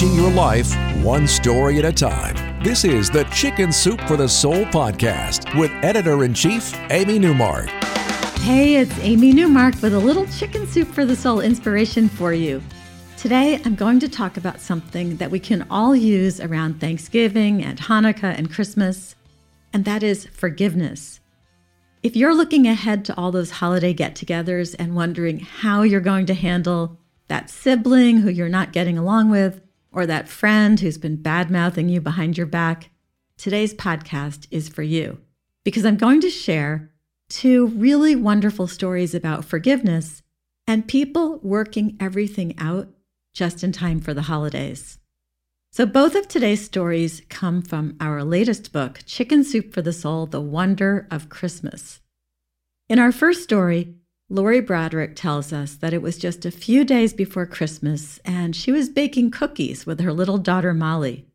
Changing your life one story at a time. This is the Chicken Soup for the Soul podcast with editor in chief, Amy Newmark. Hey, it's Amy Newmark with a little Chicken Soup for the Soul inspiration for you. Today, I'm going to talk about something that we can all use around Thanksgiving and Hanukkah and Christmas, and that is forgiveness. If you're looking ahead to all those holiday get togethers and wondering how you're going to handle that sibling who you're not getting along with, or that friend who's been bad mouthing you behind your back, today's podcast is for you because I'm going to share two really wonderful stories about forgiveness and people working everything out just in time for the holidays. So, both of today's stories come from our latest book, Chicken Soup for the Soul The Wonder of Christmas. In our first story, Lori Broderick tells us that it was just a few days before Christmas and she was baking cookies with her little daughter Molly.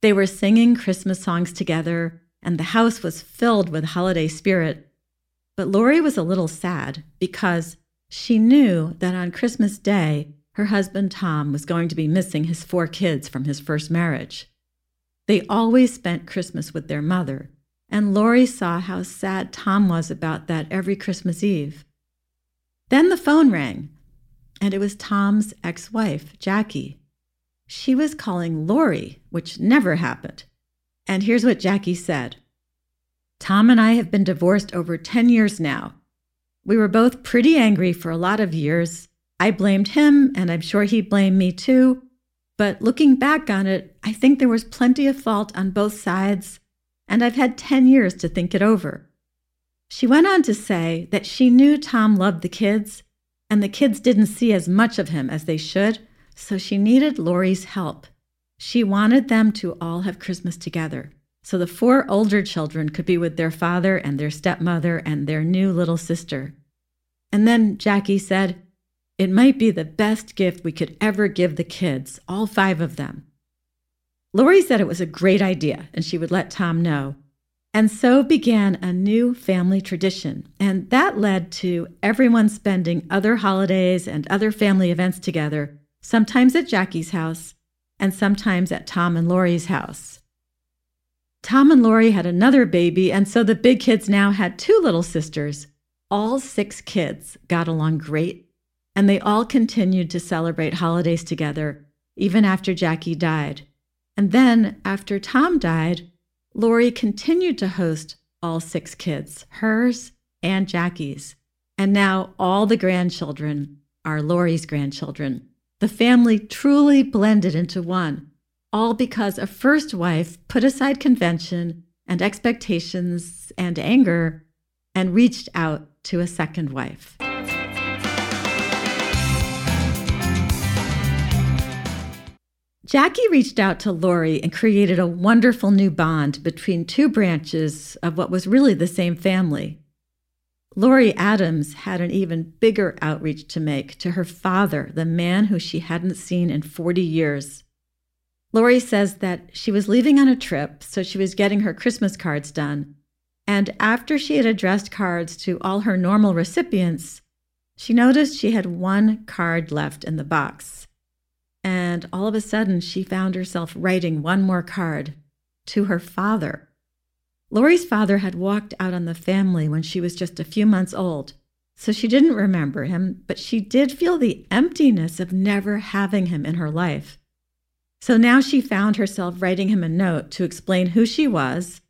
They were singing Christmas songs together and the house was filled with holiday spirit. But Lori was a little sad because she knew that on Christmas Day, her husband Tom was going to be missing his four kids from his first marriage. They always spent Christmas with their mother, and Lori saw how sad Tom was about that every Christmas Eve. Then the phone rang, and it was Tom's ex wife, Jackie. She was calling Lori, which never happened. And here's what Jackie said Tom and I have been divorced over 10 years now. We were both pretty angry for a lot of years. I blamed him, and I'm sure he blamed me too. But looking back on it, I think there was plenty of fault on both sides, and I've had 10 years to think it over. She went on to say that she knew Tom loved the kids, and the kids didn't see as much of him as they should, so she needed Lori's help. She wanted them to all have Christmas together, so the four older children could be with their father and their stepmother and their new little sister. And then Jackie said, It might be the best gift we could ever give the kids, all five of them. Lori said it was a great idea and she would let Tom know. And so began a new family tradition, and that led to everyone spending other holidays and other family events together, sometimes at Jackie's house and sometimes at Tom and Lori's house. Tom and Lori had another baby, and so the big kids now had two little sisters. All six kids got along great, and they all continued to celebrate holidays together, even after Jackie died. And then, after Tom died, Lori continued to host all six kids, hers and Jackie's. And now all the grandchildren are Lori's grandchildren. The family truly blended into one, all because a first wife put aside convention and expectations and anger and reached out to a second wife. Jackie reached out to Lori and created a wonderful new bond between two branches of what was really the same family. Lori Adams had an even bigger outreach to make to her father, the man who she hadn't seen in 40 years. Lori says that she was leaving on a trip, so she was getting her Christmas cards done. And after she had addressed cards to all her normal recipients, she noticed she had one card left in the box. And all of a sudden, she found herself writing one more card to her father. Lori's father had walked out on the family when she was just a few months old, so she didn't remember him, but she did feel the emptiness of never having him in her life. So now she found herself writing him a note to explain who she was,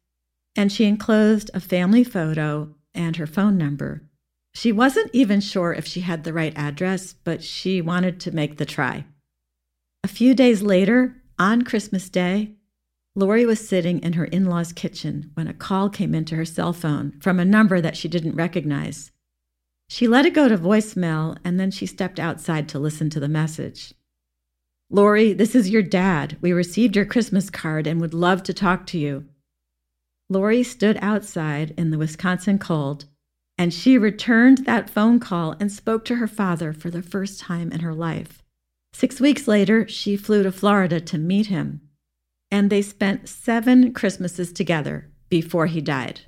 and she enclosed a family photo and her phone number. She wasn't even sure if she had the right address, but she wanted to make the try. A few days later, on Christmas Day, Lori was sitting in her in law's kitchen when a call came into her cell phone from a number that she didn't recognize. She let it go to voicemail and then she stepped outside to listen to the message. Lori, this is your dad. We received your Christmas card and would love to talk to you. Lori stood outside in the Wisconsin cold and she returned that phone call and spoke to her father for the first time in her life. Six weeks later, she flew to Florida to meet him, and they spent seven Christmases together before he died.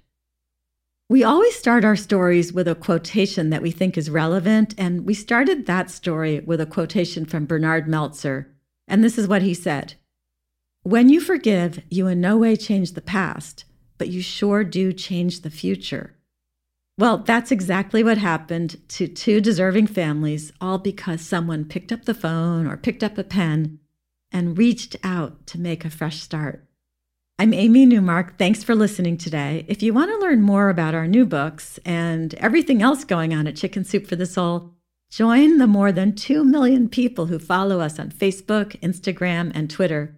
We always start our stories with a quotation that we think is relevant, and we started that story with a quotation from Bernard Meltzer. And this is what he said When you forgive, you in no way change the past, but you sure do change the future. Well, that's exactly what happened to two deserving families, all because someone picked up the phone or picked up a pen and reached out to make a fresh start. I'm Amy Newmark. Thanks for listening today. If you want to learn more about our new books and everything else going on at Chicken Soup for the Soul, join the more than 2 million people who follow us on Facebook, Instagram, and Twitter.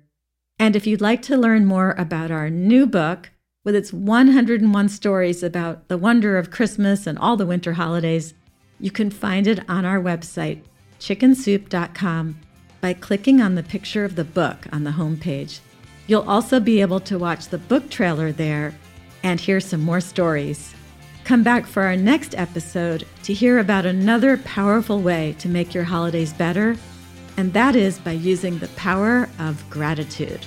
And if you'd like to learn more about our new book, with its 101 stories about the wonder of Christmas and all the winter holidays, you can find it on our website, chickensoup.com, by clicking on the picture of the book on the homepage. You'll also be able to watch the book trailer there and hear some more stories. Come back for our next episode to hear about another powerful way to make your holidays better, and that is by using the power of gratitude.